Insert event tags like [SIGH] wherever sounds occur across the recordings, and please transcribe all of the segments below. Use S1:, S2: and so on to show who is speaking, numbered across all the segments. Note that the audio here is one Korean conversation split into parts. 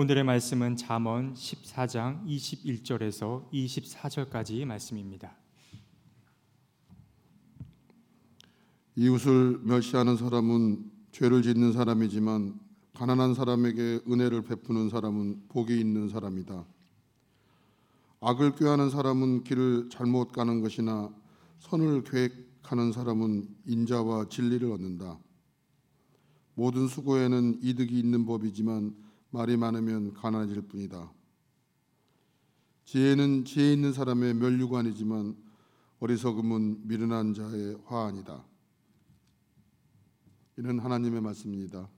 S1: 오늘의 말씀은 잠언 14장 21절에서 24절까지 말씀입니다.
S2: 이웃을 멸시하는 사람은 죄를 짓는 사람이지만 가난한 사람에게 은혜를 베푸는 사람은 복이 있는 사람이다. 악을 꾀하는 사람은 길을 잘못 가는 것이나 선을 계획하는 사람은 인자와 진리를 얻는다. 모든 수고에는 이득이 있는 법이지만 말이 많으면 가난해질 뿐이다. 지혜는 지혜 있는 사람의 멸류관이지만 어리석음은 미련한 자의 화환이다. 이는 하나님의 말씀입니다.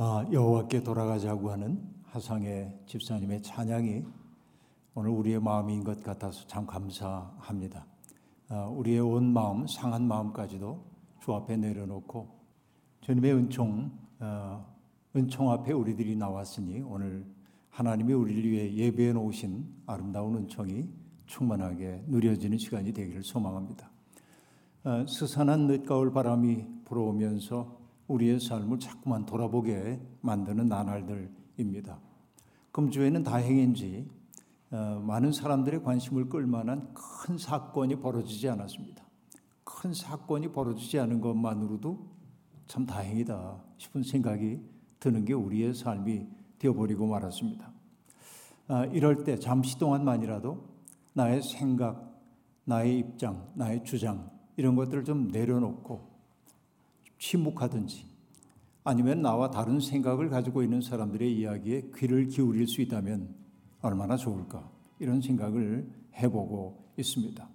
S3: 아, 여호와께 돌아가자고 하는 하상의 집사님의 찬양이 오늘 우리의 마음인 것 같아서 참 감사합니다. 아, 우리의 온 마음, 상한 마음까지도 주 앞에 내려놓고 주님의 은총, 어, 은총 앞에 우리들이 나왔으니 오늘 하나님이 우리를 위해 예배해 놓으신 아름다운 은총이 충만하게 누려지는 시간이 되기를 소망합니다. 어, 스산한 늦가을 바람이 불어오면서 우리의 삶을 자꾸만 돌아보게 만드는 나날들입니다. 금주에는 다행인지 어, 많은 사람들의 관심을 끌만한 큰 사건이 벌어지지 않았습니다. 큰 사건이 벌어지지 않은 것만으로도 참 다행이다 싶은 생각이 드는 게 우리의 삶이 되어버리고 말았습니다. 아, 이럴 때 잠시 동안만이라도 나의 생각, 나의 입장, 나의 주장 이런 것들을 좀 내려놓고 침묵하든지 아니면 나와 다른 생각을 가지고 있는 사람들의 이야기에 귀를 기울일 수 있다면 얼마나 좋을까 이런 생각을 해보고 있습니다.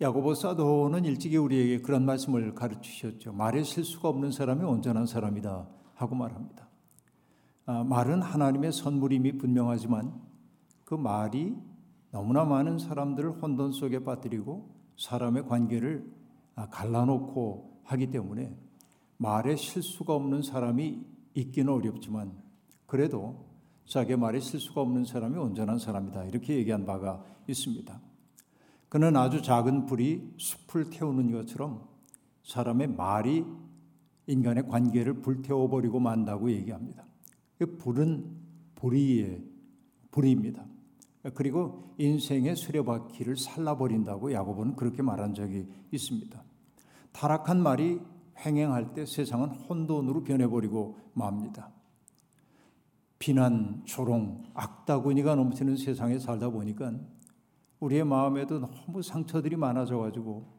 S3: 야고보 사도는 일찍이 우리에게 그런 말씀을 가르치셨죠. 말에 실수가 없는 사람이 온전한 사람이다 하고 말합니다. 아, 말은 하나님의 선물임이 분명하지만 그 말이 너무나 많은 사람들을 혼돈 속에 빠뜨리고 사람의 관계를 아, 갈라놓고 하기 때문에 말에 실수가 없는 사람이 있기는 어렵지만 그래도 자기 말에 실수가 없는 사람이 온전한 사람이다. 이렇게 얘기한 바가 있습니다. 그는 아주 작은 불이 숲을 태우는 것처럼 사람의 말이 인간의 관계를 불태워버리고 만다고 얘기합니다. 그 불은 불의의 불입니다. 그리고 인생의 수레바퀴를 살라버린다고 야고보는 그렇게 말한 적이 있습니다. 타락한 말이 횡행할 때 세상은 혼돈으로 변해버리고 맙니다. 비난, 조롱, 악다구니가 넘치는 세상에 살다 보니까 우리의 마음에도 너무 상처들이 많아져 가지고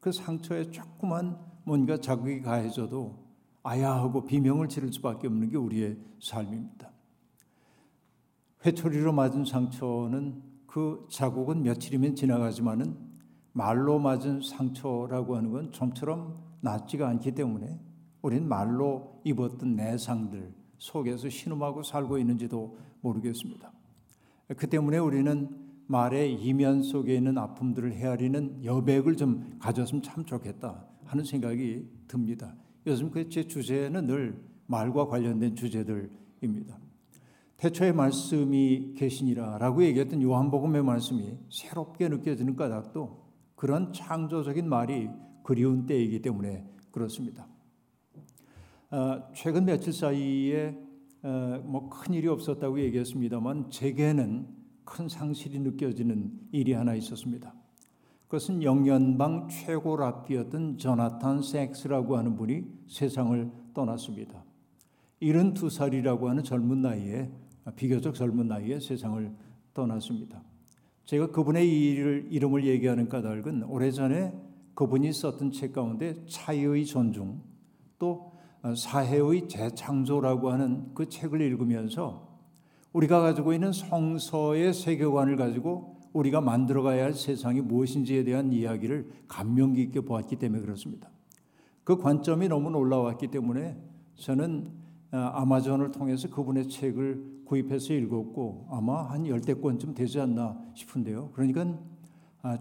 S3: 그 상처에 조그만 뭔가 자극이 가해져도 아야 하고 비명을 지를 수밖에 없는 게 우리의 삶입니다. 회초리로 맞은 상처는 그 자국은 며칠이면 지나가지만은 말로 맞은 상처라고 하는 건 좀처럼 낫지가 않기 때문에 우리는 말로 입었던 내상들 속에서 신음하고 살고 있는지도 모르겠습니다. 그 때문에 우리는 말의 이면 속에 있는 아픔들을 헤아리는 여백을 좀 가졌으면 참 좋겠다 하는 생각이 듭니다. 요즘 그 제 주제는 늘 말과 관련된 주제들입니다. 태초의 말씀이 계시니라라고 얘기했던 요한복음의 말씀이 새롭게 느껴지는 까닭도 그런 창조적인 말이 그리운 때이기 때문에 그렇습니다. 어, 최근 며칠 사이에 어, 뭐큰 일이 없었다고 얘기했습니다만 제게는 큰 상실이 느껴지는 일이 하나 있었습니다. 그것은 영연방 최고 랍비였던 저나탄 섹스라고 하는 분이 세상을 떠났습니다. 72살이라고 하는 젊은 나이에 비교적 젊은 나이에 세상을 떠났습니다. 제가 그분의 일을, 이름을 얘기하는 까닭은 오래전에 그분이 썼던 책 가운데 차의 존중 또 사해의 재창조라고 하는 그 책을 읽으면서 우리가 가지고 있는 성서의 세계관을 가지고 우리가 만들어가야 할 세상이 무엇인지에 대한 이야기를 감명 깊게 보았기 때문에 그렇습니다. 그 관점이 너무 놀라웠기 때문에 저는 아마존을 통해서 그분의 책을 구입해서 읽었고 아마 한 열대 권쯤 되지 않나 싶은데요. 그러니까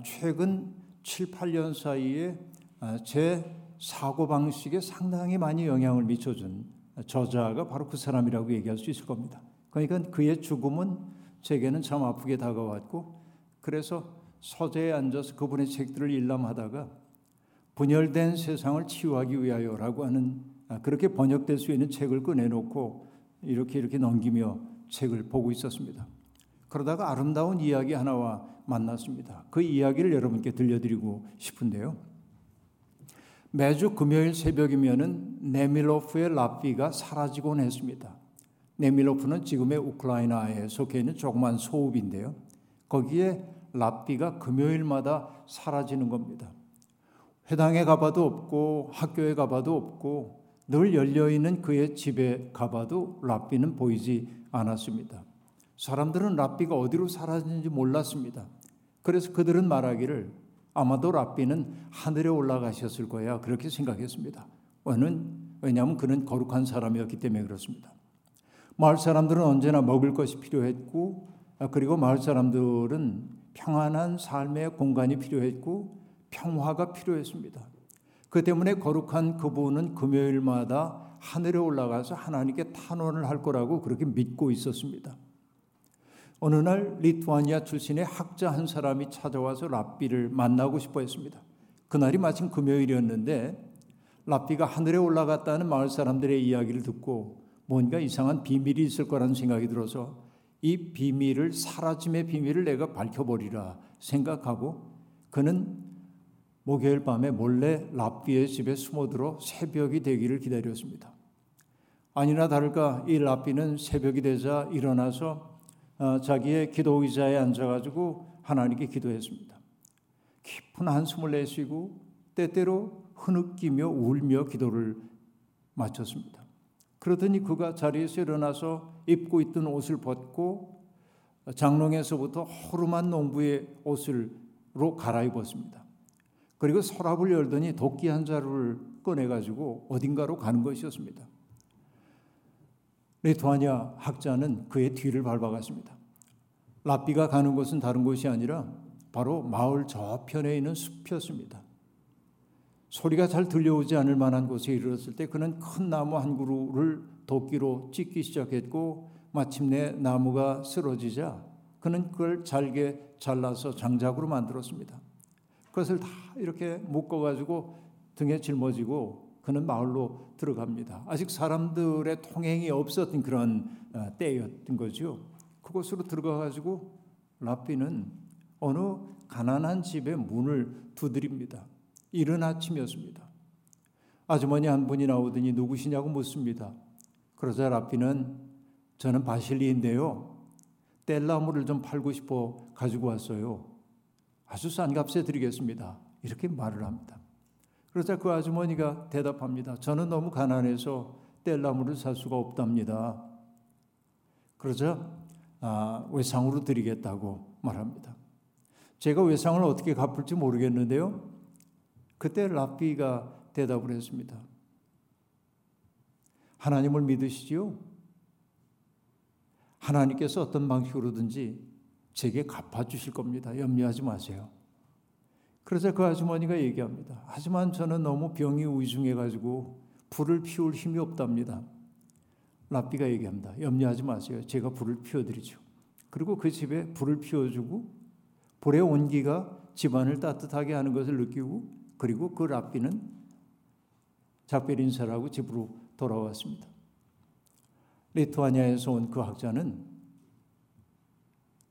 S3: 최근 7, 8년 사이에 아, 제 사고 방식에 상당히 많이 영향을 미쳐준 저자가 바로 그 사람이라고 얘기할 수 있을 겁니다. 그러니까 그의 죽음은 제게는 참 아프게 다가왔고 그래서 서재에 앉아서 그분의 책들을 일람하다가 분열된 세상을 치유하기 위하여라고 하는 아, 그렇게 번역될 수 있는 책을 꺼내놓고 이렇게 이렇게 넘기며 책을 보고 있었습니다. 그러다가 아름다운 이야기 하나와 만났습니다. 그 이야기를 여러분께 들려드리고 싶은데요. 매주 금요일 새벽이면은 네밀로프의 랍비가 사라지곤 했습니다. 네밀로프는 지금의 우크라이나에 속해 있는 조그만 소읍인데요. 거기에 랍비가 금요일마다 사라지는 겁니다. 회당에 가봐도 없고 학교에 가봐도 없고 늘 열려 있는 그의 집에 가봐도 랍비는 보이지 않았습니다. 사람들은 랍비가 어디로 사라졌는지 몰랐습니다. 그래서 그들은 말하기를 아마도 랍비는 하늘에 올라가셨을 거야 그렇게 생각했습니다. 왜냐하면 그는 거룩한 사람이었기 때문에 그렇습니다. 마을 사람들은 언제나 먹을 것이 필요했고 그리고 마을 사람들은 평안한 삶의 공간이 필요했고 평화가 필요했습니다. 그 때문에 거룩한 그분은 금요일마다 하늘에 올라가서 하나님께 탄원을 할 거라고 그렇게 믿고 있었습니다. 어느 날 리투아니아 출신의 학자 한 사람이 찾아와서 랍비를 만나고 싶어 했습니다. 그날이 마침 금요일이었는데 랍비가 하늘에 올라갔다는 마을 사람들의 이야기를 듣고 뭔가 이상한 비밀이 있을 거라는 생각이 들어서 이 비밀을 사라짐의 비밀을 내가 밝혀버리라 생각하고 그는 목요일 밤에 몰래 랍비의 집에 숨어들어 새벽이 되기를 기다렸습니다. 아니나 다를까 이 랍비는 새벽이 되자 일어나서 어, 자기의 기도 의자에 앉아가지고 하나님께 기도했습니다. 깊은 한숨을 내쉬고 때때로 흐느끼며 울며 기도를 마쳤습니다. 그러더니 그가 자리에서 일어나서 입고 있던 옷을 벗고 장롱에서부터 허름한 농부의 옷을로 갈아입었습니다. 그리고 서랍을 열더니 도끼 한 자루를 꺼내가지고 어딘가로 가는 것이었습니다. 리투아니아 학자는 그의 뒤를 밟아갔습니다. 랍비가 가는 곳은 다른 곳이 아니라 바로 마을 저편에 있는 숲이었습니다. 소리가 잘 들려오지 않을 만한 곳에 이르렀을 때 그는 큰 나무 한 그루를 도끼로 찢기 시작했고 마침내 나무가 쓰러지자 그는 그걸 잘게 잘라서 장작으로 만들었습니다. 그것을 다 이렇게 묶어가지고 등에 짊어지고 그는 마을로 들어갑니다. 아직 사람들의 통행이 없었던 그런 어, 때였던 거죠. 그곳으로 들어가 가지고 랍비는 어느 가난한 집의 문을 두드립니다. 이른 아침이었습니다. 아주머니 한 분이 나오더니 누구시냐고 묻습니다. 그러자 랍비는 저는 바실리인데요. 뗄나무를 좀 팔고 싶어 가지고 왔어요. 아주 싼 값에 드리겠습니다. 이렇게 말을 합니다. 그러자 그 아주머니가 대답합니다. 저는 너무 가난해서 뗄나무를 살 수가 없답니다. 그러자 아, 외상으로 드리겠다고 말합니다. 제가 외상을 어떻게 갚을지 모르겠는데요. 그때 랍비가 대답을 했습니다. 하나님을 믿으시지요? 하나님께서 어떤 방식으로든지 제게 갚아주실 겁니다. 염려하지 마세요. 그래서 그 아주머니가 얘기합니다. 하지만 저는 너무 병이 위중해가지고 불을 피울 힘이 없답니다. 랍비가 얘기합니다. 염려하지 마세요. 제가 불을 피워드리죠. 그리고 그 집에 불을 피워주고 불의 온기가 집안을 따뜻하게 하는 것을 느끼고 그리고 그 랍비는 작별 인사를 고 집으로 돌아왔습니다. 리투아니아에서 온 그 학자는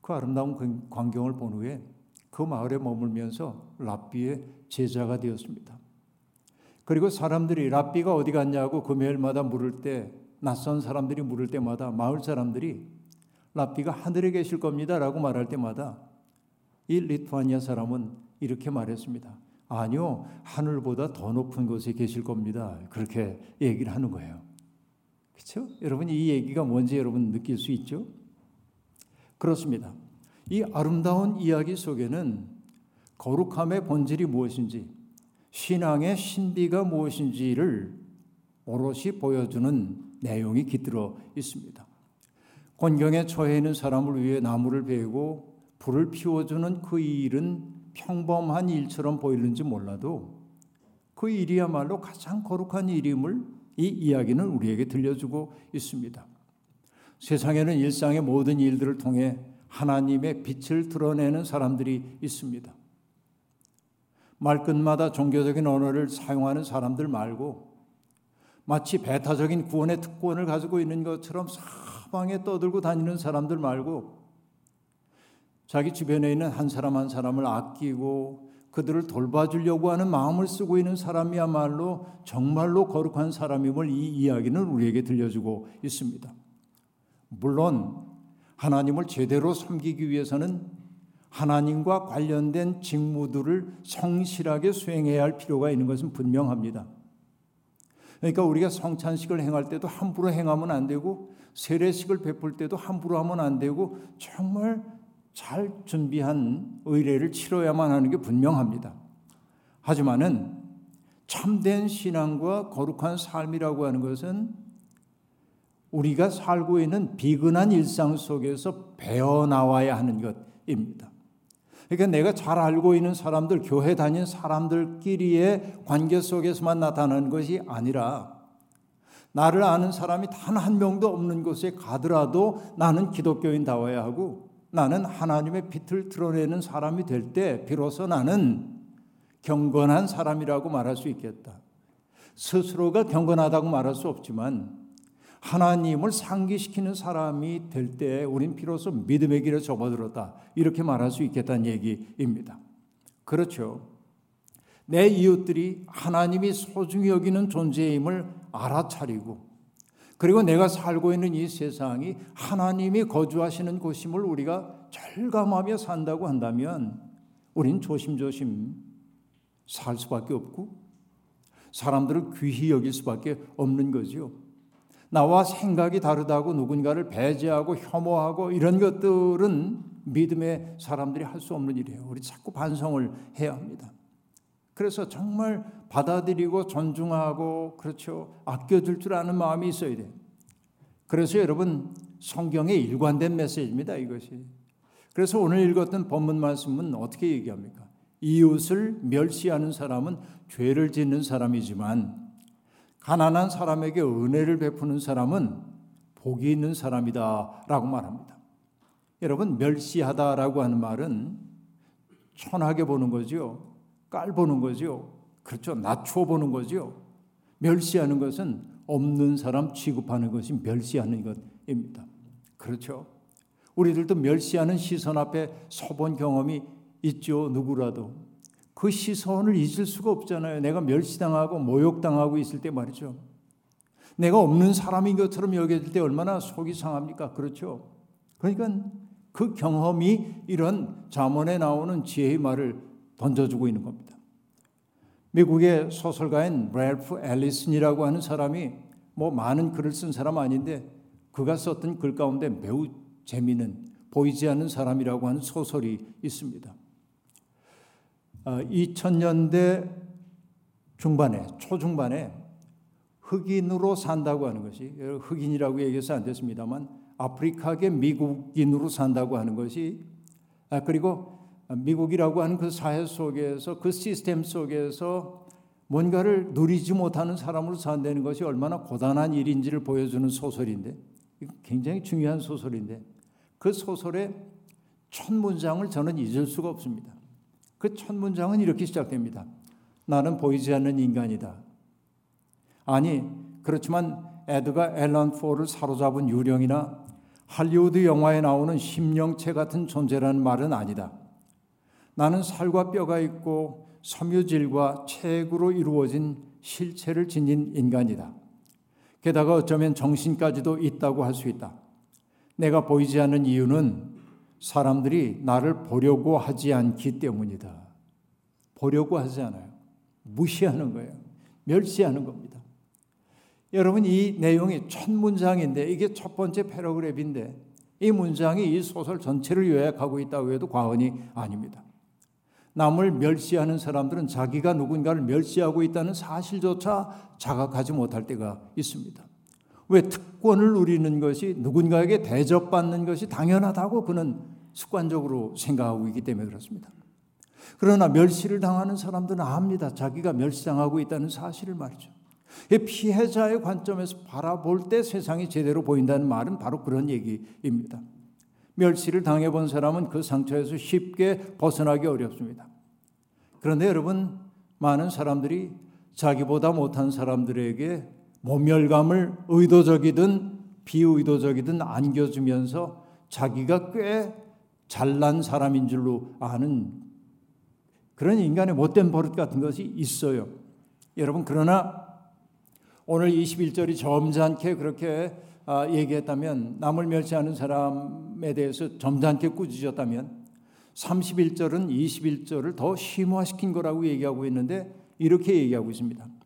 S3: 그 아름다운 광경을 본 후에 그 마을에 머물면서 랍비의 제자가 되었습니다. 그리고 사람들이 랍비가 어디 갔냐고 금요일마다 물을 때 낯선 사람들이 물을 때마다 마을 사람들이 랍비가 하늘에 계실 겁니다라고 말할 때마다 이 리투아니아 사람은 이렇게 말했습니다. 아니요, 하늘보다 더 높은 곳에 계실 겁니다. 그렇게 얘기를 하는 거예요. 그렇죠? 여러분 이 얘기가 뭔지 여러분 느낄 수 있죠? 그렇습니다. 이 아름다운 이야기 속에는 거룩함의 본질이 무엇인지, 신앙의 신비가 무엇인지를 오롯이 보여주는 내용이 깃들어 있습니다. 곤경에 처해 있는 사람을 위해 나무를 베고 불을 피워주는 그 일은 평범한 일처럼 보이는지 몰라도 그 일이야말로 가장 거룩한 일임을 이 이야기는 우리에게 들려주고 있습니다. 세상에는 일상의 모든 일들을 통해 하나님의 빛을 드러내는 사람들이 있습니다. 말끝마다 종교적인 언어를 사용하는 사람들 말고 마치 배타적인 구원의 특권을 가지고 있는 것처럼 사방에 떠들고 다니는 사람들 말고 자기 주변에 있는 한 사람 한 사람을 아끼고 그들을 돌봐주려고 하는 마음을 쓰고 있는 사람이야말로 정말로 거룩한 사람임을 이 이야기는 우리에게 들려주고 있습니다. 물론 하나님을 제대로 섬기기 위해서는 하나님과 관련된 직무들을 성실하게 수행해야 할 필요가 있는 것은 분명합니다. 그러니까 우리가 성찬식을 행할 때도 함부로 행하면 안 되고 세례식을 베풀 때도 함부로 하면 안 되고 정말 잘 준비한 의례를 치러야만 하는 게 분명합니다. 하지만은 참된 신앙과 거룩한 삶이라고 하는 것은 우리가 살고 있는 비근한 일상 속에서 배어 나와야 하는 것입니다. 그러니까 내가 잘 알고 있는 사람들, 교회 다닌 사람들끼리의 관계 속에서만 나타나는 것이 아니라 나를 아는 사람이 단 한 명도 없는 곳에 가더라도 나는 기독교인다워야 하고 나는 하나님의 빛을 드러내는 사람이 될 때 비로소 나는 경건한 사람이라고 말할 수 있겠다. 스스로가 경건하다고 말할 수 없지만 하나님을 상기시키는 사람이 될 때 우린 비로소 믿음의 길에 접어들었다. 이렇게 말할 수 있겠다는 얘기입니다. 그렇죠. 내 이웃들이 하나님이 소중히 여기는 존재임을 알아차리고 그리고 내가 살고 있는 이 세상이 하나님이 거주하시는 곳임을 우리가 절감하며 산다고 한다면 우린 조심조심 살 수밖에 없고 사람들을 귀히 여길 수밖에 없는 거죠. 나와 생각이 다르다고 누군가를 배제하고 혐오하고 이런 것들은 믿음의 사람들이 할 수 없는 일이에요. 우리 자꾸 반성을 해야 합니다. 그래서 정말 받아들이고 존중하고 그렇죠. 아껴줄 줄 아는 마음이 있어야 돼요. 그래서 여러분 성경의 일관된 메시지입니다. 이것이. 그래서 오늘 읽었던 본문 말씀은 어떻게 얘기합니까? 이웃을 멸시하는 사람은 죄를 짓는 사람이지만 가난한 사람에게 은혜를 베푸는 사람은 복이 있는 사람이다 라고 말합니다. 여러분 멸시하다 라고 하는 말은 천하게 보는 거죠. 깔 보는 거죠. 그렇죠. 낮춰 보는 거죠. 멸시하는 것은 없는 사람 취급하는 것이 멸시하는 것입니다. 그렇죠. 우리들도 멸시하는 시선 앞에 서본 경험이 있죠. 누구라도. 그 시선을 잊을 수가 없잖아요. 내가 멸시당하고 모욕당하고 있을 때 말이죠. 내가 없는 사람인 것처럼 여겨질 때 얼마나 속이 상합니까? 그렇죠. 그러니까 그 경험이 이런 자문에 나오는 지혜의 말을 던져주고 있는 겁니다. 미국의 소설가인 랄프 앨리슨이라고 하는 사람이 뭐 많은 글을 쓴 사람 아닌데 그가 썼던 글 가운데 매우 재미있는 보이지 않는 사람이라고 하는 소설이 있습니다. 2000년대 어, 중반에 초중반에 흑인으로 산다고 하는 것이 흑인이라고 얘기해서 안 됐습니다만 아프리카계 미국인으로 산다고 하는 것이 아, 그리고 미국이라고 하는 그 사회 속에서 그 시스템 속에서 뭔가를 누리지 못하는 사람으로 산다는 것이 얼마나 고단한 일인지를 보여주는 소설인데 굉장히 중요한 소설인데 그 소설의 첫 문장을 저는 잊을 수가 없습니다. 그 첫 문장은 이렇게 시작됩니다. 나는 보이지 않는 인간이다. 아니, 그렇지만 에드가 앨런 포를 사로잡은 유령이나 할리우드 영화에 나오는 심령체 같은 존재라는 말은 아니다. 나는 살과 뼈가 있고 섬유질과 체액으로 이루어진 실체를 지닌 인간이다. 게다가 어쩌면 정신까지도 있다고 할 수 있다. 내가 보이지 않는 이유는 사람들이 나를 보려고 하지 않기 때문이다. 보려고 하지 않아요. 무시하는 거예요. 멸시하는 겁니다. 여러분 이 내용이 첫 문장인데 이게 첫 번째 패러그랩인데 이 문장이 이 소설 전체를 요약하고 있다고 해도 과언이 아닙니다. 남을 멸시하는 사람들은 자기가 누군가를 멸시하고 있다는 사실조차 자각하지 못할 때가 있습니다. 왜 특권을 누리는 것이 누군가에게 대접받는 것이 당연하다고 그는 습관적으로 생각하고 있기 때문에 그렇습니다. 그러나 멸시를 당하는 사람들은 압니다. 자기가 멸시당하고 있다는 사실을 말이죠. 피해자의 관점에서 바라볼 때 세상이 제대로 보인다는 말은 바로 그런 얘기입니다. 멸시를 당해본 사람은 그 상처에서 쉽게 벗어나기 어렵습니다. 그런데 여러분 많은 사람들이 자기보다 못한 사람들에게 모멸감을 의도적이든 비의도적이든 안겨주면서 자기가 꽤 잘난 사람인 줄로 아는 그런 인간의 못된 버릇 같은 것이 있어요. 여러분 그러나 오늘 21절이 점잖게 그렇게 아, 얘기했다면 남을 멸시하는 사람에 대해서 점잖게 꾸짖었다면 31절은 21절을 더 심화시킨 거라고 얘기하고 있는데 이렇게 얘기하고 있습니다.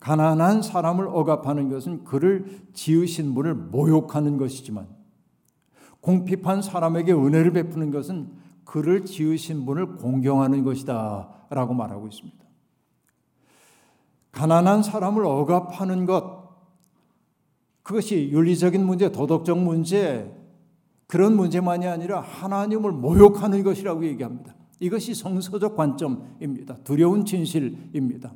S3: 가난한 사람을 억압하는 것은 그를 지으신 분을 모욕하는 것이지만 공핍한 사람에게 은혜를 베푸는 것은 그를 지으신 분을 공경하는 것이다 라고 말하고 있습니다. 가난한 사람을 억압하는 것 그것이 윤리적인 문제, 도덕적 문제 그런 문제만이 아니라 하나님을 모욕하는 것이라고 얘기합니다. 이것이 성서적 관점입니다. 두려운 진실입니다.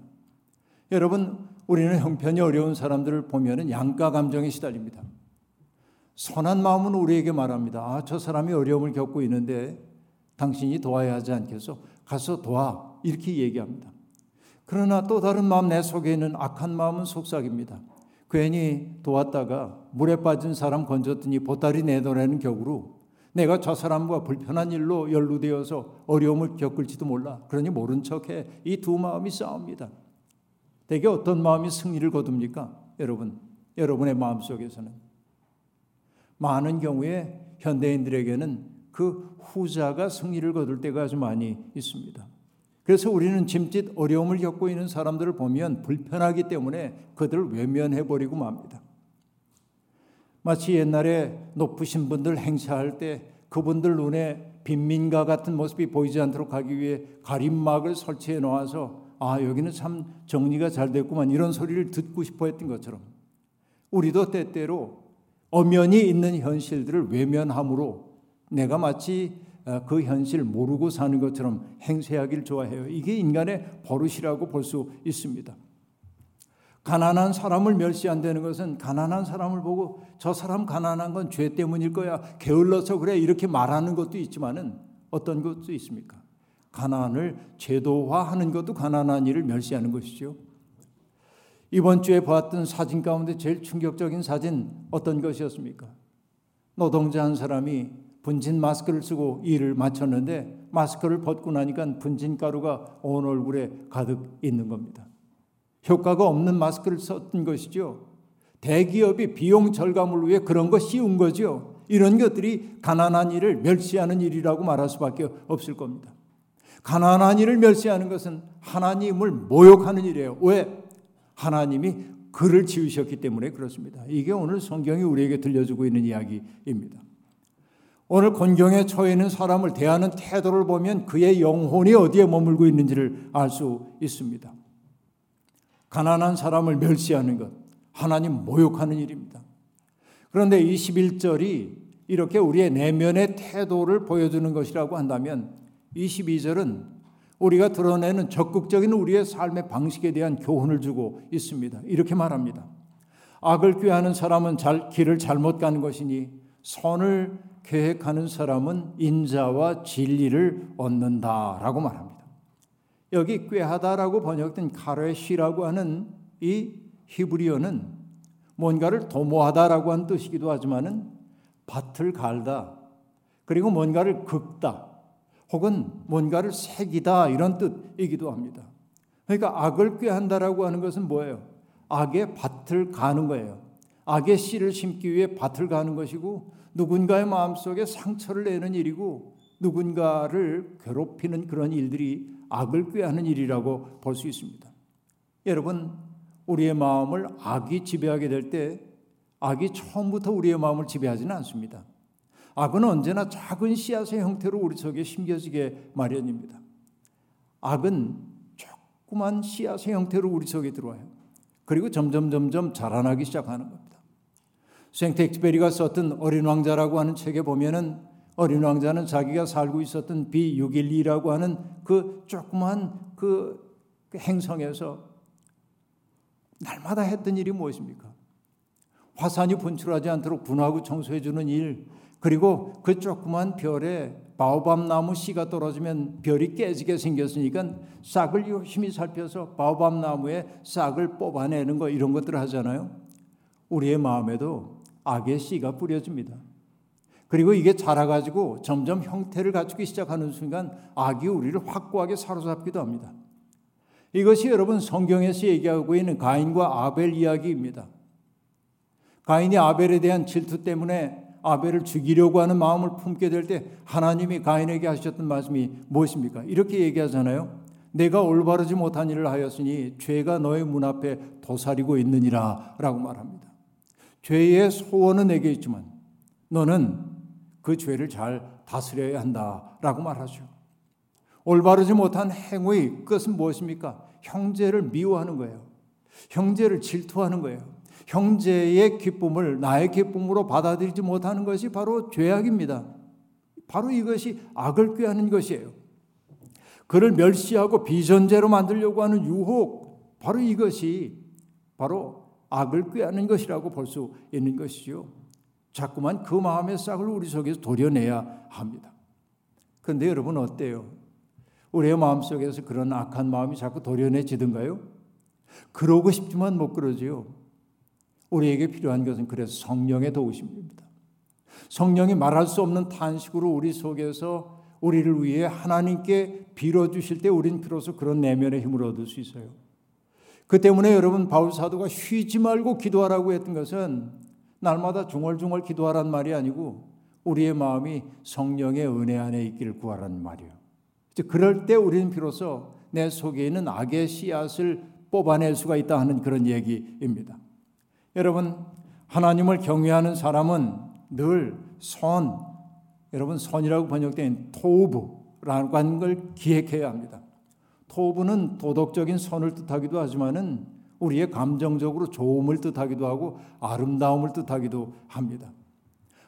S3: 여러분, 우리는 형편이 어려운 사람들을 보면 양가 감정에 시달립니다. 선한 마음은 우리에게 말합니다. 아, 저 사람이 어려움을 겪고 있는데 당신이 도와야 하지 않겠어? 가서 도와. 이렇게 얘기합니다. 그러나 또 다른 마음 내 속에 있는 악한 마음은 속삭입니다. 괜히 도왔다가 물에 빠진 사람 건졌더니 보따리 내놓으라는 격으로 내가 저 사람과 불편한 일로 연루되어서 어려움을 겪을지도 몰라. 그러니 모른 척해. 이 두 마음이 싸웁니다. 대개 어떤 마음이 승리를 거둡니까? 여러분, 여러분의 마음 속에서는. 많은 경우에 현대인들에게는 그 후자가 승리를 거둘 때가 아주 많이 있습니다. 그래서 우리는 짐짓 어려움을 겪고 있는 사람들을 보면 불편하기 때문에 그들을 외면해 버리고 맙니다. 마치 옛날에 높으신 분들 행사할 때 그분들 눈에 빈민가 같은 모습이 보이지 않도록 하기 위해 가림막을 설치해 놓아서 아 여기는 참 정리가 잘 됐구만 이런 소리를 듣고 싶어 했던 것처럼 우리도 때때로 엄연히 있는 현실들을 외면함으로 내가 마치 어, 그 현실 모르고 사는 것처럼 행세하기를 좋아해요. 이게 인간의 버릇이라고 볼 수 있습니다. 가난한 사람을 멸시한다는 것은 가난한 사람을 보고 저 사람 가난한 건 죄 때문일 거야. 게을러서 그래. 이렇게 말하는 것도 있지만은 어떤 것도 있습니까? 가난을 제도화하는 것도 가난한 일을 멸시하는 것이죠. 이번 주에 보았던 사진 가운데 제일 충격적인 사진 어떤 것이었습니까? 노동자 한 사람이 분진 마스크를 쓰고 일을 마쳤는데 마스크를 벗고 나니까 분진 가루가 온 얼굴에 가득 있는 겁니다. 효과가 없는 마스크를 썼던 것이죠. 대기업이 비용 절감을 위해 그런 거 씌운 거죠. 이런 것들이 가난한 일을 멸시하는 일이라고 말할 수밖에 없을 겁니다. 가난한 일을 멸시하는 것은 하나님을 모욕하는 일이에요. 왜? 하나님이 그를 지으셨기 때문에 그렇습니다. 이게 오늘 성경이 우리에게 들려주고 있는 이야기입니다. 오늘 곤경에 처해 있는 사람을 대하는 태도를 보면 그의 영혼이 어디에 머물고 있는지를 알 수 있습니다. 가난한 사람을 멸시하는 것, 하나님 모욕하는 일입니다. 그런데 21절이 이렇게 우리의 내면의 태도를 보여주는 것이라고 한다면 22절은 우리가 드러내는 적극적인 우리의 삶의 방식에 대한 교훈을 주고 있습니다. 이렇게 말합니다. 악을 꾀하는 사람은 잘, 길을 잘못 가는 것이니 선을 계획하는 사람은 인자와 진리를 얻는다라고 말합니다. 여기 꾀하다라고 번역된 카레시라고 하는 이 히브리어는 뭔가를 도모하다라고 하는 뜻이기도 하지만은 밭을 갈다 그리고 뭔가를 긁다 혹은 뭔가를 새기다 이런 뜻이기도 합니다. 그러니까 악을 꾀한다라고 하는 것은 뭐예요? 악의 밭을 가는 거예요. 악의 씨를 심기 위해 밭을 가는 것이고 누군가의 마음속에 상처를 내는 일이고 누군가를 괴롭히는 그런 일들이 악을 꾀하는 일이라고 볼 수 있습니다. 여러분, 우리의 마음을 악이 지배하게 될 때 악이 처음부터 우리의 마음을 지배하지는 않습니다. 악은 언제나 작은 씨앗의 형태로 우리 속에 심겨지게 마련입니다. 악은 조그만 씨앗의 형태로 우리 속에 들어와요. 그리고 점점 점점 자라나기 시작하는 겁니다. 생트 엑스베리가 썼던 어린 왕자라고 하는 책에 보면은 어린 왕자는 자기가 살고 있었던 B612라고 하는 그 조그만 그 행성에서 날마다 했던 일이 무엇입니까? 화산이 분출하지 않도록 분화하고 청소해 주는 일, 그리고 그 조그만 별에 바오밤 나무 씨가 떨어지면 별이 깨지게 생겼으니까 싹을 열심히 살펴서 바오밤 나무의 싹을 뽑아내는 거 이런 것들을 하잖아요. 우리의 마음에도 악의 씨가 뿌려집니다. 그리고 이게 자라가지고 점점 형태를 갖추기 시작하는 순간 악이 우리를 확고하게 사로잡기도 합니다. 이것이 여러분 성경에서 얘기하고 있는 가인과 아벨 이야기입니다. 가인이 아벨에 대한 질투 때문에 아벨을 죽이려고 하는 마음을 품게 될 때 하나님이 가인에게 하셨던 말씀이 무엇입니까? 이렇게 얘기하잖아요. 내가 올바르지 못한 일을 하였으니 죄가 너의 문 앞에 도사리고 있느니라 라고 말합니다. 죄의 소원은 내게 있지만 너는 그 죄를 잘 다스려야 한다 라고 말하죠. 올바르지 못한 행위 끝은 무엇입니까? 형제를 미워하는 거예요. 형제를 질투하는 거예요. 형제의 기쁨을 나의 기쁨으로 받아들이지 못하는 것이 바로 죄악입니다. 바로 이것이 악을 꾀하는 것이에요. 그를 멸시하고 비전제로 만들려고 하는 유혹, 바로 이것이 바로 악을 꾀하는 것이라고 볼 수 있는 것이죠. 자꾸만 그 마음의 싹을 우리 속에서 도려내야 합니다. 그런데 여러분 어때요? 우리의 마음속에서 그런 악한 마음이 자꾸 도려내지든가요? 그러고 싶지만 못 그러지요. 우리에게 필요한 것은 그래서 성령의 도우심입니다. 성령이 말할 수 없는 탄식으로 우리 속에서 우리를 위해 하나님께 빌어주실 때 우린 비로소 그런 내면의 힘을 얻을 수 있어요. 그 때문에 여러분 바울 사도가 쉬지 말고 기도하라고 했던 것은 날마다 중얼중얼 기도하란 말이 아니고 우리의 마음이 성령의 은혜 안에 있기를 구하라는 말이에요. 그럴 때 우리는 비로소 내 속에 있는 악의 씨앗을 뽑아낼 수가 있다 하는 그런 얘기입니다. 여러분 하나님을 경외하는 사람은 늘 선, 여러분 선이라고 번역된 토부라고 하는 걸 기획해야 합니다. 토부는 도덕적인 선을 뜻하기도 하지만은 우리의 감정적으로 좋음을 뜻하기도 하고 아름다움을 뜻하기도 합니다.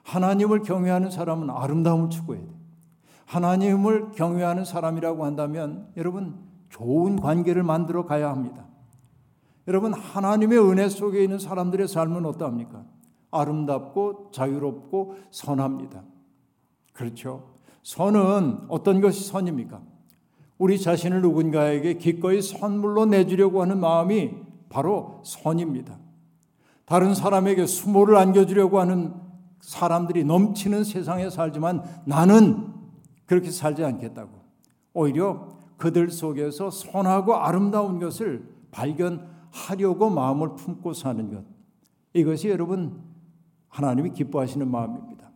S3: 하나님을 경외하는 사람은 아름다움을 추구해야 돼. 하나님을 경외하는 사람이라고 한다면 여러분 좋은 관계를 만들어 가야 합니다. 여러분 하나님의 은혜 속에 있는 사람들의 삶은 어떠합니까? 아름답고 자유롭고 선합니다. 그렇죠. 선은 어떤 것이 선입니까? 우리 자신을 누군가에게 기꺼이 선물로 내주려고 하는 마음이 바로 선입니다. 다른 사람에게 수모를 안겨주려고 하는 사람들이 넘치는 세상에 살지만 나는 그렇게 살지 않겠다고. 오히려 그들 속에서 선하고 아름다운 것을 발견 하려고 마음을 품고 사는 것. 이것이 여러분 하나님이 기뻐하시는 마음입니다.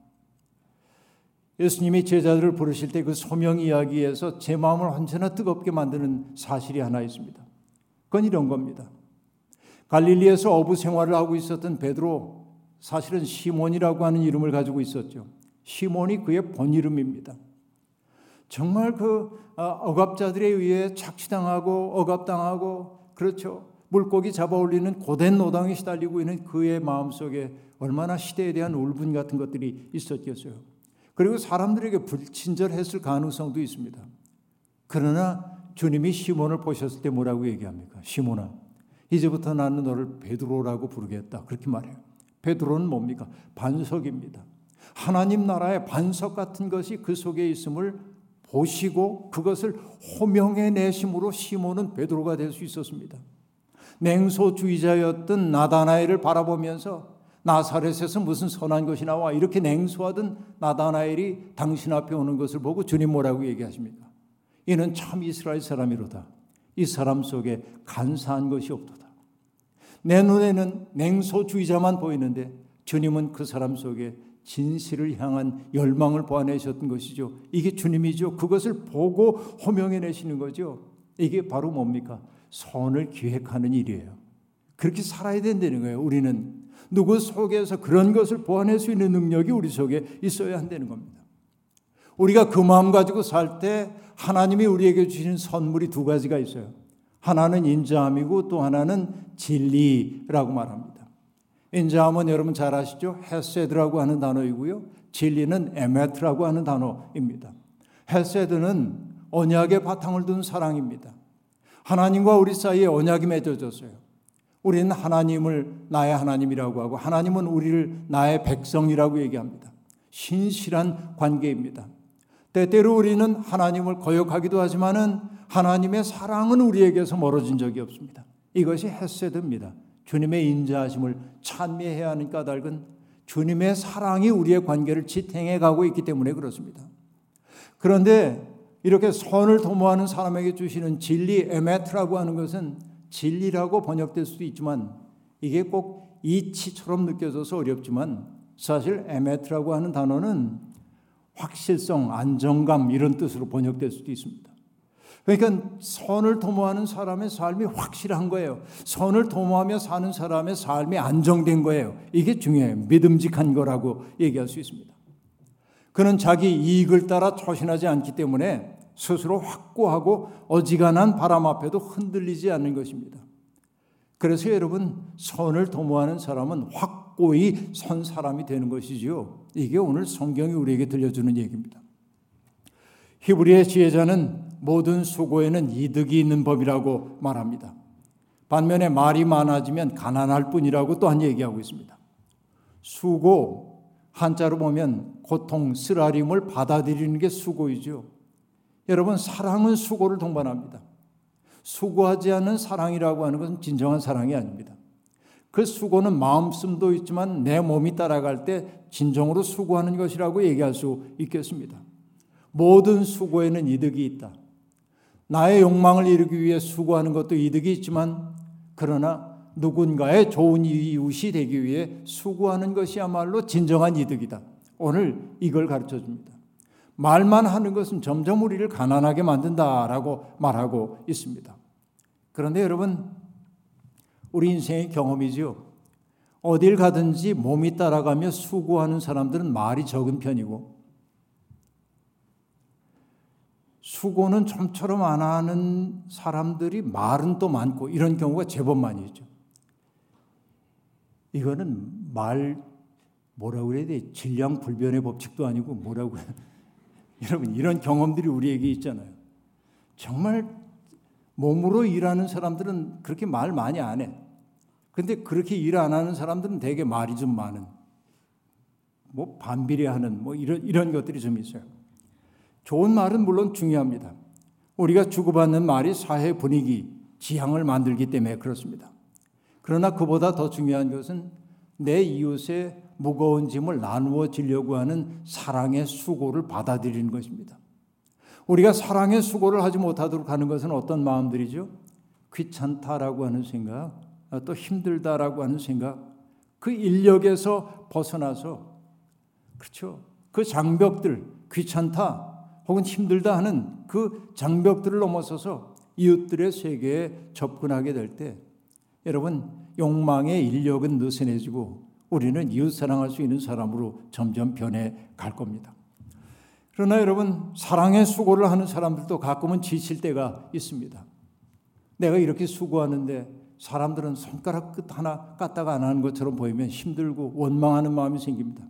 S3: 예수님이 제자들을 부르실 때 그 소명 이야기에서 제 마음을 언제나 뜨겁게 만드는 사실이 하나 있습니다. 그건 이런 겁니다. 갈릴리에서 어부 생활을 하고 있었던 베드로 사실은 시몬이라고 하는 이름을 가지고 있었죠. 시몬이 그의 본 이름입니다. 정말 그 어, 억압자들에 의해 착취당하고 억압당하고 그렇죠. 물고기 잡아 올리는 고된 노당에 시달리고 있는 그의 마음속에 얼마나 시대에 대한 울분 같은 것들이 있었겠어요. 그리고 사람들에게 불친절했을 가능성도 있습니다. 그러나 주님이 시몬을 보셨을 때 뭐라고 얘기합니까? 시몬아, 이제부터 나는 너를 베드로라고 부르겠다. 그렇게 말해요. 베드로는 뭡니까? 반석입니다. 하나님 나라의 반석 같은 것이 그 속에 있음을 보시고 그것을 호명해 내심으로 시몬은 베드로가 될 수 있었습니다. 냉소주의자였던 나다나엘을 바라보면서 나사렛에서 무슨 선한 것이 나와 이렇게 냉소하던 나다나엘이 당신 앞에 오는 것을 보고 주님 뭐라고 얘기하십니까? 이는 참 이스라엘 사람이로다. 이 사람 속에 간사한 것이 없도다. 내 눈에는 냉소주의자만 보이는데 주님은 그 사람 속에 진실을 향한 열망을 보아내셨던 것이죠. 이게 주님이죠. 그것을 보고 호명해 내시는 거죠. 이게 바로 뭡니까? 선을 기획하는 일이에요. 그렇게 살아야 된다는 거예요. 우리는 누구 속에서 그런 것을 보완할 수 있는 능력이 우리 속에 있어야 한다는 겁니다. 우리가 그 마음 가지고 살 때 하나님이 우리에게 주신 선물이 두 가지가 있어요. 하나는 인자함이고 또 하나는 진리라고 말합니다. 인자함은 여러분 잘 아시죠? 헤세드라고 하는 단어이고요. 진리는 에메트라고 하는 단어입니다. 헤세드는 언약의 바탕을 둔 사랑입니다. 하나님과 우리 사이에 언약이 맺어졌어요. 우리는 하나님을 나의 하나님이라고 하고 하나님은 우리를 나의 백성이라고 얘기합니다. 신실한 관계입니다. 때때로 우리는 하나님을 거역하기도 하지만은 하나님의 사랑은 우리에게서 멀어진 적이 없습니다. 이것이 헤세드입니다. 주님의 인자하심을 찬미해야 하는 까닭은 주님의 사랑이 우리의 관계를 지탱해 가고 있기 때문에 그렇습니다. 그런데 이렇게 선을 도모하는 사람에게 주시는 진리 에메트라고 하는 것은 진리라고 번역될 수도 있지만 이게 꼭 이치처럼 느껴져서 어렵지만 사실 에메트라고 하는 단어는 확실성, 안정감 이런 뜻으로 번역될 수도 있습니다. 그러니까 선을 도모하는 사람의 삶이 확실한 거예요. 선을 도모하며 사는 사람의 삶이 안정된 거예요. 이게 중요해요. 믿음직한 거라고 얘기할 수 있습니다. 그는 자기 이익을 따라 초신하지 않기 때문에 스스로 확고하고 어지간한 바람 앞에도 흔들리지 않는 것입니다. 그래서 여러분 선을 도모하는 사람은 확고히 선 사람이 되는 것이지요. 이게 오늘 성경이 우리에게 들려주는 얘기입니다. 히브리의 지혜자는 모든 수고에는 이득이 있는 법이라고 말합니다. 반면에 말이 많아지면 가난할 뿐이라고 또한 얘기하고 있습니다. 수고 한자로 보면 고통, 쓰라림을 받아들이는 게 수고이죠. 여러분 사랑은 수고를 동반합니다. 수고하지 않는 사랑이라고 하는 것은 진정한 사랑이 아닙니다. 그 수고는 마음씀도 있지만 내 몸이 따라갈 때 진정으로 수고하는 것이라고 얘기할 수 있겠습니다. 모든 수고에는 이득이 있다. 나의 욕망을 이루기 위해 수고하는 것도 이득이 있지만 그러나 누군가의 좋은 이웃이 되기 위해 수고하는 것이야말로 진정한 이득이다. 오늘 이걸 가르쳐 줍니다. 말만 하는 것은 점점 우리를 가난하게 만든다라고 말하고 있습니다. 그런데 여러분, 우리 인생의 경험이지요. 어딜 가든지 몸이 따라가며 수고하는 사람들은 말이 적은 편이고, 수고는 좀처럼 안 하는 사람들이 말은 또 많고, 이런 경우가 제법 많이 있죠. 이거는 말, 뭐라고 그래야 돼? 질량 불변의 법칙도 아니고, 뭐라고 해야 [LAUGHS] 여러분 이런 경험들이 우리에게 있잖아요. 정말 몸으로 일하는 사람들은 그렇게 말 많이 안 해. 근데 그렇게 일 안 하는 사람들은 되게 말이 좀 많은. 뭐 반비례하는 뭐 이런 이런 것들이 좀 있어요. 좋은 말은 물론 중요합니다. 우리가 주고받는 말이 사회 분위기, 지향을 만들기 때문에 그렇습니다. 그러나 그보다 더 중요한 것은 내 이웃의 무거운 짐을 나누어 지려고 하는 사랑의 수고를 받아들이는 것입니다. 우리가 사랑의 수고를 하지 못하도록 하는 것은 어떤 마음들이죠? 귀찮다라고 하는 생각, 또 힘들다라고 하는 생각, 그 인력에서 벗어나서 그렇죠. 그 장벽들 귀찮다 혹은 힘들다 하는 그 장벽들을 넘어서서 이웃들의 세계에 접근하게 될 때 여러분 욕망의 인력은 느슨해지고 우리는 이웃 사랑할 수 있는 사람으로 점점 변해 갈 겁니다. 그러나 여러분, 사랑의 수고를 하는 사람들도 가끔은 지칠 때가 있습니다. 내가 이렇게 수고하는데 사람들은 손가락 끝 하나 까딱 안 하는 것처럼 보이면 힘들고 원망하는 마음이 생깁니다.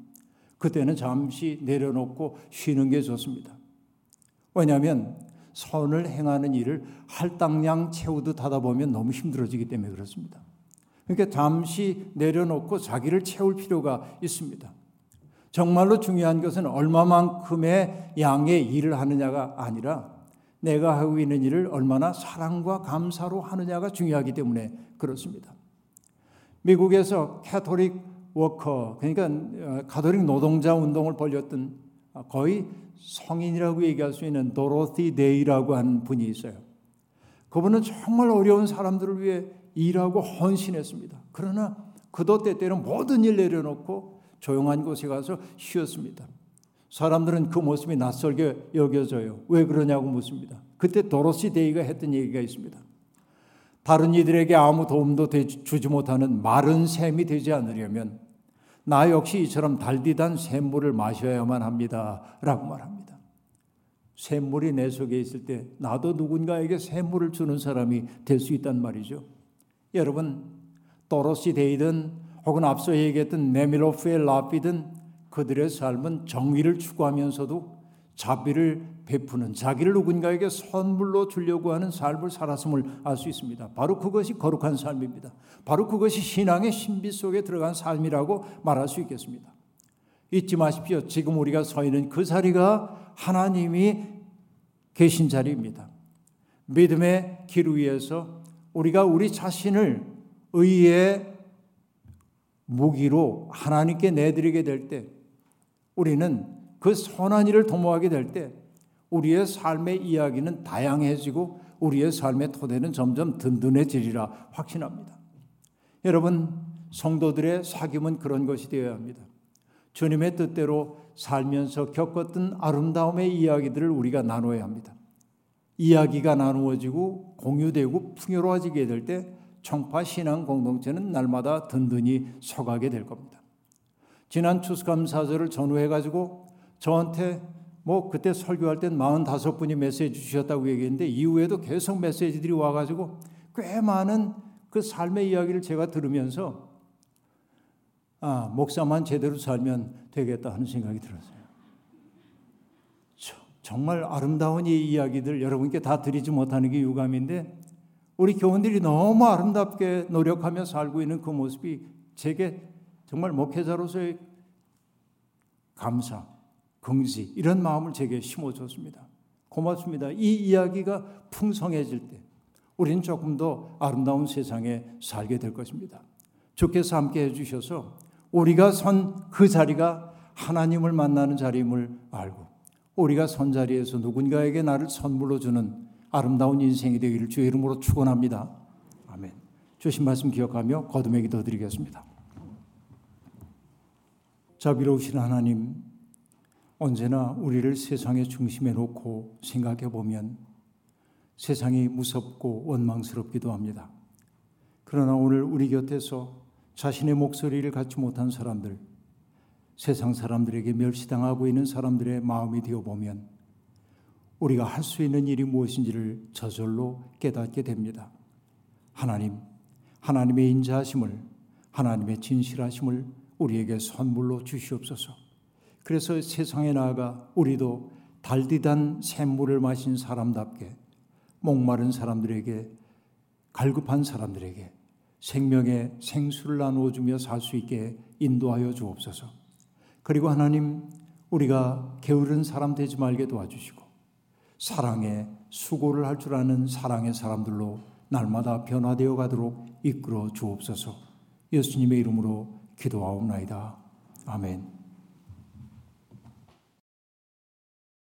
S3: 그때는 잠시 내려놓고 쉬는 게 좋습니다. 왜냐하면 선을 행하는 일을 할당량 채우듯 하다 보면 너무 힘들어지기 때문에 그렇습니다. 그러니까 잠시 내려놓고 자기를 채울 필요가 있습니다. 정말로 중요한 것은 얼마만큼의 양의 일을 하느냐가 아니라 내가 하고 있는 일을 얼마나 사랑과 감사로 하느냐가 중요하기 때문에 그렇습니다. 미국에서 Catholic Worker, 그러니까 가톨릭 노동자 운동을 벌였던 거의 성인이라고 얘기할 수 있는 도로시 데이라고 하는 분이 있어요. 그분은 정말 어려운 사람들을 위해 일하고 헌신했습니다. 그러나 그도 때때로 모든 일 내려놓고 조용한 곳에 가서 쉬었습니다. 사람들은 그 모습이 낯설게 여겨져요. 왜 그러냐고 묻습니다. 그때 도로시 데이가 했던 얘기가 있습니다. 다른 이들에게 아무 도움도 주지 못하는 마른 샘이 되지 않으려면 나 역시 이처럼 달디단 샘물을 마셔야만 합니다. 라고 말합니다. 샘물이 내 속에 있을 때 나도 누군가에게 샘물을 주는 사람이 될 수 있단 말이죠. 여러분 또로시 데이든 혹은 앞서 얘기했던 네밀로프의 라피든 그들의 삶은 정의를 추구하면서도 자비를 베푸는 자기를 누군가에게 선물로 주려고 하는 삶을 살았음을 알 수 있습니다. 바로 그것이 거룩한 삶입니다. 바로 그것이 신앙의 신비 속에 들어간 삶이라고 말할 수 있겠습니다. 잊지 마십시오. 지금 우리가 서 있는 그 자리가 하나님이 계신 자리입니다. 믿음의 길 위에서 우리가 우리 자신을 의의 무기로 하나님께 내드리게 될 때 우리는 그 선한 일을 도모하게 될 때 우리의 삶의 이야기는 다양해지고 우리의 삶의 토대는 점점 든든해지리라 확신합니다. 여러분 성도들의 사귐은 그런 것이 되어야 합니다. 주님의 뜻대로 살면서 겪었던 아름다움의 이야기들을 우리가 나눠야 합니다. 이야기가 나누어지고 공유되고 풍요로워지게 될 때 청파 신앙 공동체는 날마다 든든히 서가게 될 겁니다. 지난 추수감사절을 전후해 가지고 저한테 뭐 그때 설교할 땐 45분이 메시지 주셨다고 얘기했는데 이후에도 계속 메시지들이 와 가지고 꽤 많은 그 삶의 이야기를 제가 들으면서 아, 목사만 제대로 살면 되겠다 하는 생각이 들었어요. 정말 아름다운 이 이야기들 여러분께 다 드리지 못하는 게 유감인데 우리 교원들이 너무 아름답게 노력하며 살고 있는 그 모습이 제게 정말 목회자로서의 감사, 긍지 이런 마음을 제게 심어줬습니다. 고맙습니다. 이 이야기가 풍성해질 때 우리는 조금 더 아름다운 세상에 살게 될 것입니다. 주께서 함께 해주셔서 우리가 선 그 자리가 하나님을 만나는 자리임을 알고 우리가 선 자리에서 누군가에게 나를 선물로 주는 아름다운 인생이 되기를 주의 이름으로 축원합니다. 아멘. 주신 말씀 기억하며 거듭의 기도 드리겠습니다. 자비로우신 하나님, 언제나 우리를 세상의 중심에 놓고 생각해 보면 세상이 무섭고 원망스럽기도 합니다. 그러나 오늘 우리 곁에서 자신의 목소리를 갖지 못한 사람들, 세상 사람들에게 멸시당하고 있는 사람들의 마음이 되어 보면 우리가 할 수 있는 일이 무엇인지를 저절로 깨닫게 됩니다. 하나님, 하나님의 인자하심을, 하나님의 진실하심을 우리에게 선물로 주시옵소서. 그래서 세상에 나아가 우리도 달디단 샘물을 마신 사람답게 목마른 사람들에게 갈급한 사람들에게 생명의 생수를 나누어 주며 살 수 있게 인도하여 주옵소서. 그리고 하나님 우리가 게으른 사람 되지 말게 도와주시고 사랑의 수고를 할 줄 아는 사랑의 사람들로 날마다 변화되어 가도록 이끌어 주옵소서. 예수님의 이름으로 기도하옵나이다. 아멘.